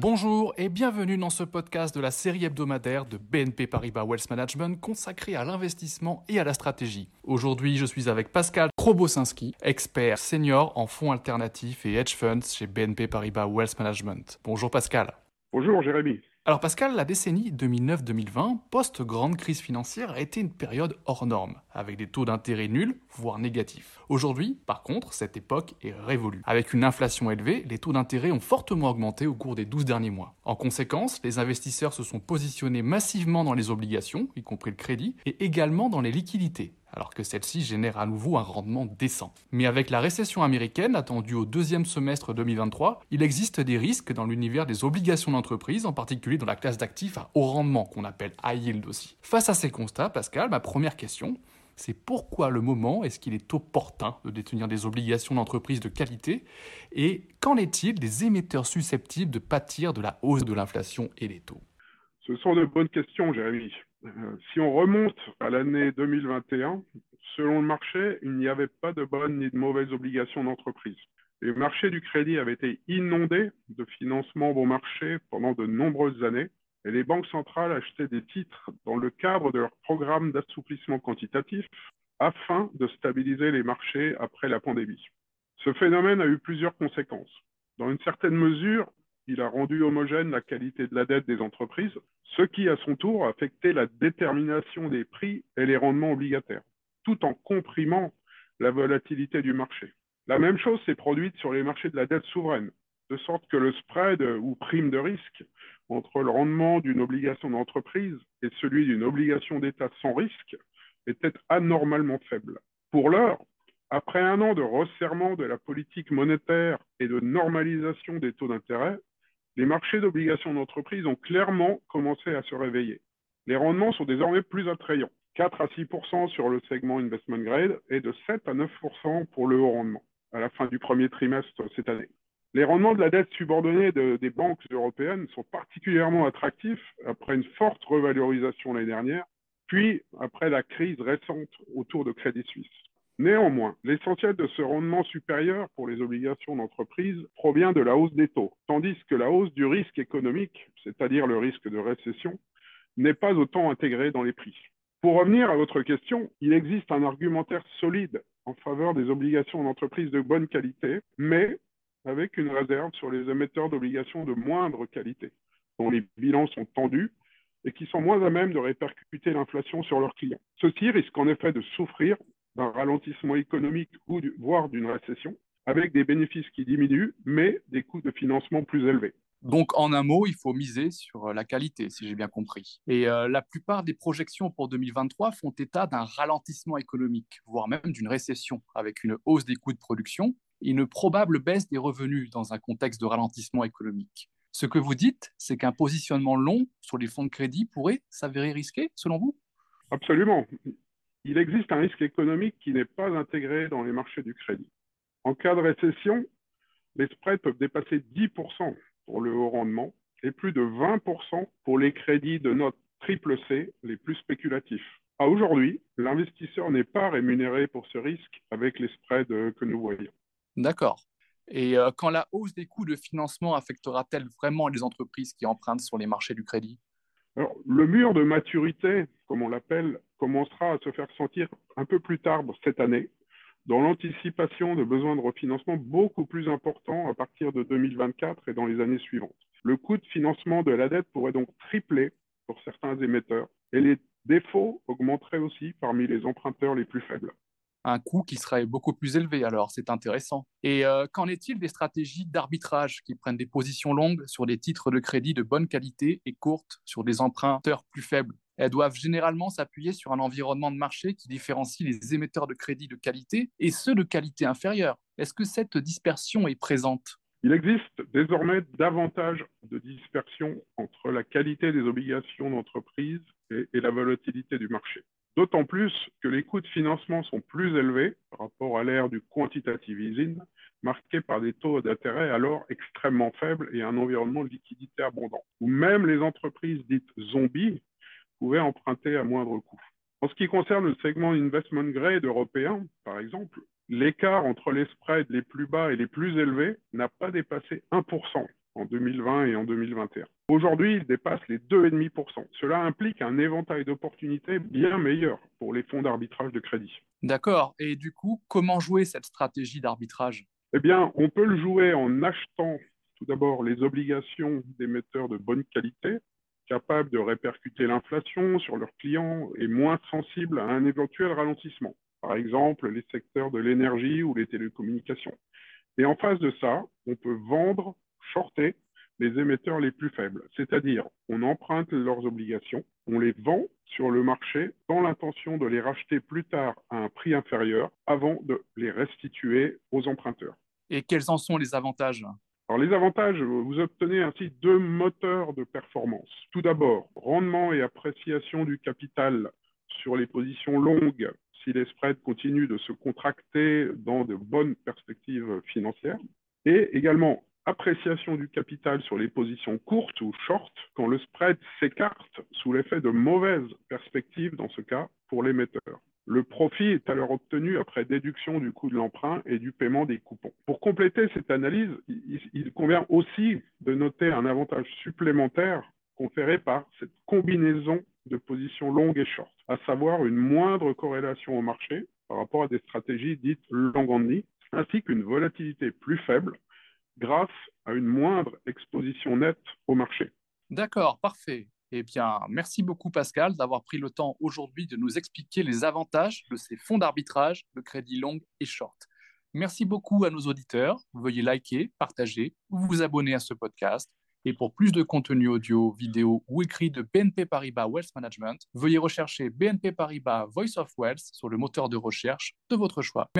Bonjour et bienvenue dans ce podcast de la série hebdomadaire de BNP Paribas Wealth Management consacrée à l'investissement et à la stratégie. Aujourd'hui, je suis avec Pascal Krobosinski, expert senior en fonds alternatifs et hedge funds chez BNP Paribas Wealth Management. Bonjour Pascal. Bonjour Jérémy. Alors Pascal, la décennie 2009-2020, post-grande crise financière, a été une période hors norme, avec des taux d'intérêt nuls, voire négatifs. Aujourd'hui, par contre, cette époque est révolue. Avec une inflation élevée, les taux d'intérêt ont fortement augmenté au cours des 12 derniers mois. En conséquence, les investisseurs se sont positionnés massivement dans les obligations, y compris le crédit, et également dans les liquidités alors que celle-ci génère à nouveau un rendement décent. Mais avec la récession américaine attendue au deuxième semestre 2023, il existe des risques dans l'univers des obligations d'entreprise, en particulier dans la classe d'actifs à haut rendement, qu'on appelle high yield aussi. Face à ces constats, Pascal, ma première question, c'est pourquoi le moment est-ce qu'il est opportun de détenir des obligations d'entreprise de qualité et qu'en est-il des émetteurs susceptibles de pâtir de la hausse de l'inflation et des taux? Ce sont de bonnes questions, Jérémy. Euh, si on remonte à l'année 2021, selon le marché, il n'y avait pas de bonnes ni de mauvaises obligations d'entreprise. Les marchés du crédit avaient été inondés de financements bon marché pendant de nombreuses années et les banques centrales achetaient des titres dans le cadre de leur programme d'assouplissement quantitatif afin de stabiliser les marchés après la pandémie. Ce phénomène a eu plusieurs conséquences. Dans une certaine mesure, il a rendu homogène la qualité de la dette des entreprises, ce qui, à son tour, a affecté la détermination des prix et les rendements obligataires, tout en comprimant la volatilité du marché. La même chose s'est produite sur les marchés de la dette souveraine, de sorte que le spread ou prime de risque entre le rendement d'une obligation d'entreprise et celui d'une obligation d'État sans risque était anormalement faible. Pour l'heure, après un an de resserrement de la politique monétaire et de normalisation des taux d'intérêt, les marchés d'obligations d'entreprise ont clairement commencé à se réveiller. Les rendements sont désormais plus attrayants, 4 à 6 sur le segment investment grade et de 7 à 9 pour le haut rendement à la fin du premier trimestre cette année. Les rendements de la dette subordonnée des banques européennes sont particulièrement attractifs après une forte revalorisation l'année dernière, puis après la crise récente autour de Crédit Suisse. Néanmoins, l'essentiel de ce rendement supérieur pour les obligations d'entreprise provient de la hausse des taux, tandis que la hausse du risque économique, c'est-à-dire le risque de récession, n'est pas autant intégrée dans les prix. Pour revenir à votre question, il existe un argumentaire solide en faveur des obligations d'entreprise de bonne qualité, mais avec une réserve sur les émetteurs d'obligations de moindre qualité, dont les bilans sont tendus et qui sont moins à même de répercuter l'inflation sur leurs clients. Ceux-ci risquent en effet de souffrir d'un ralentissement économique ou voire d'une récession, avec des bénéfices qui diminuent, mais des coûts de financement plus élevés. Donc, en un mot, il faut miser sur euh, la qualité, si j'ai bien compris. Et euh, la plupart des projections pour 2023 font état d'un ralentissement économique, voire même d'une récession, avec une hausse des coûts de production et une probable baisse des revenus dans un contexte de ralentissement économique. Ce que vous dites, c'est qu'un positionnement long sur les fonds de crédit pourrait s'avérer risqué, selon vous? Absolument il existe un risque économique qui n'est pas intégré dans les marchés du crédit. En cas de récession, les spreads peuvent dépasser 10% pour le haut rendement et plus de 20% pour les crédits de note triple C les plus spéculatifs. À aujourd'hui, l'investisseur n'est pas rémunéré pour ce risque avec les spreads que nous voyons. D'accord. Et euh, quand la hausse des coûts de financement affectera-t-elle vraiment les entreprises qui empruntent sur les marchés du crédit? Alors, le mur de maturité, comme on l'appelle, commencera à se faire sentir un peu plus tard cette année, dans l'anticipation de besoins de refinancement beaucoup plus importants à partir de 2024 et dans les années suivantes. Le coût de financement de la dette pourrait donc tripler pour certains émetteurs et les défauts augmenteraient aussi parmi les emprunteurs les plus faibles un coût qui serait beaucoup plus élevé. Alors, c'est intéressant. Et euh, qu'en est-il des stratégies d'arbitrage qui prennent des positions longues sur des titres de crédit de bonne qualité et courtes sur des emprunteurs plus faibles? Elles doivent généralement s'appuyer sur un environnement de marché qui différencie les émetteurs de crédit de qualité et ceux de qualité inférieure. Est-ce que cette dispersion est présente? Il existe désormais davantage de dispersion entre la qualité des obligations d'entreprise et, la volatilité du marché. D'autant plus que les coûts de financement sont plus élevés par rapport à l'ère du quantitative easing, marqué par des taux d'intérêt alors extrêmement faibles et un environnement de liquidité abondant, où même les entreprises dites zombies pouvaient emprunter à moindre coût. En ce qui concerne le segment investment grade européen, par exemple, l'écart entre les spreads les plus bas et les plus élevés n'a pas dépassé 1% en 2020 et en 2021. Aujourd'hui, il dépasse les 2,5%. Cela implique un éventail d'opportunités bien meilleur pour les fonds d'arbitrage de crédit. D'accord. Et du coup, comment jouer cette stratégie d'arbitrage? Eh bien, on peut le jouer en achetant tout d'abord les obligations d'émetteurs de bonne qualité, capables de répercuter l'inflation sur leurs clients et moins sensibles à un éventuel ralentissement. Par exemple, les secteurs de l'énergie ou les télécommunications. Et en face de ça, on peut vendre, shorter les émetteurs les plus faibles, c'est-à-dire on emprunte leurs obligations, on les vend sur le marché dans l'intention de les racheter plus tard à un prix inférieur avant de les restituer aux emprunteurs. Et quels en sont les avantages? Les avantages, vous obtenez ainsi deux moteurs de performance. Tout d'abord, rendement et appréciation du capital sur les positions longues si les spreads continuent de se contracter dans de bonnes perspectives financières. Et également appréciation du capital sur les positions courtes ou short quand le spread s'écarte sous l'effet de mauvaises perspectives dans ce cas pour l'émetteur. Le profit est alors obtenu après déduction du coût de l'emprunt et du paiement des coupons. Pour compléter cette analyse, il convient aussi de noter un avantage supplémentaire conféré par cette combinaison de positions longues et short, à savoir une moindre corrélation au marché par rapport à des stratégies dites long only, ainsi qu'une volatilité plus faible grâce à une moindre exposition nette au marché. D'accord, parfait. Eh bien, merci beaucoup Pascal d'avoir pris le temps aujourd'hui de nous expliquer les avantages de ces fonds d'arbitrage de crédit long et short. Merci beaucoup à nos auditeurs. Veuillez liker, partager ou vous abonner à ce podcast. Et pour plus de contenu audio, vidéo ou écrit de BNP Paribas Wealth Management, veuillez rechercher BNP Paribas Voice of Wealth sur le moteur de recherche de votre choix.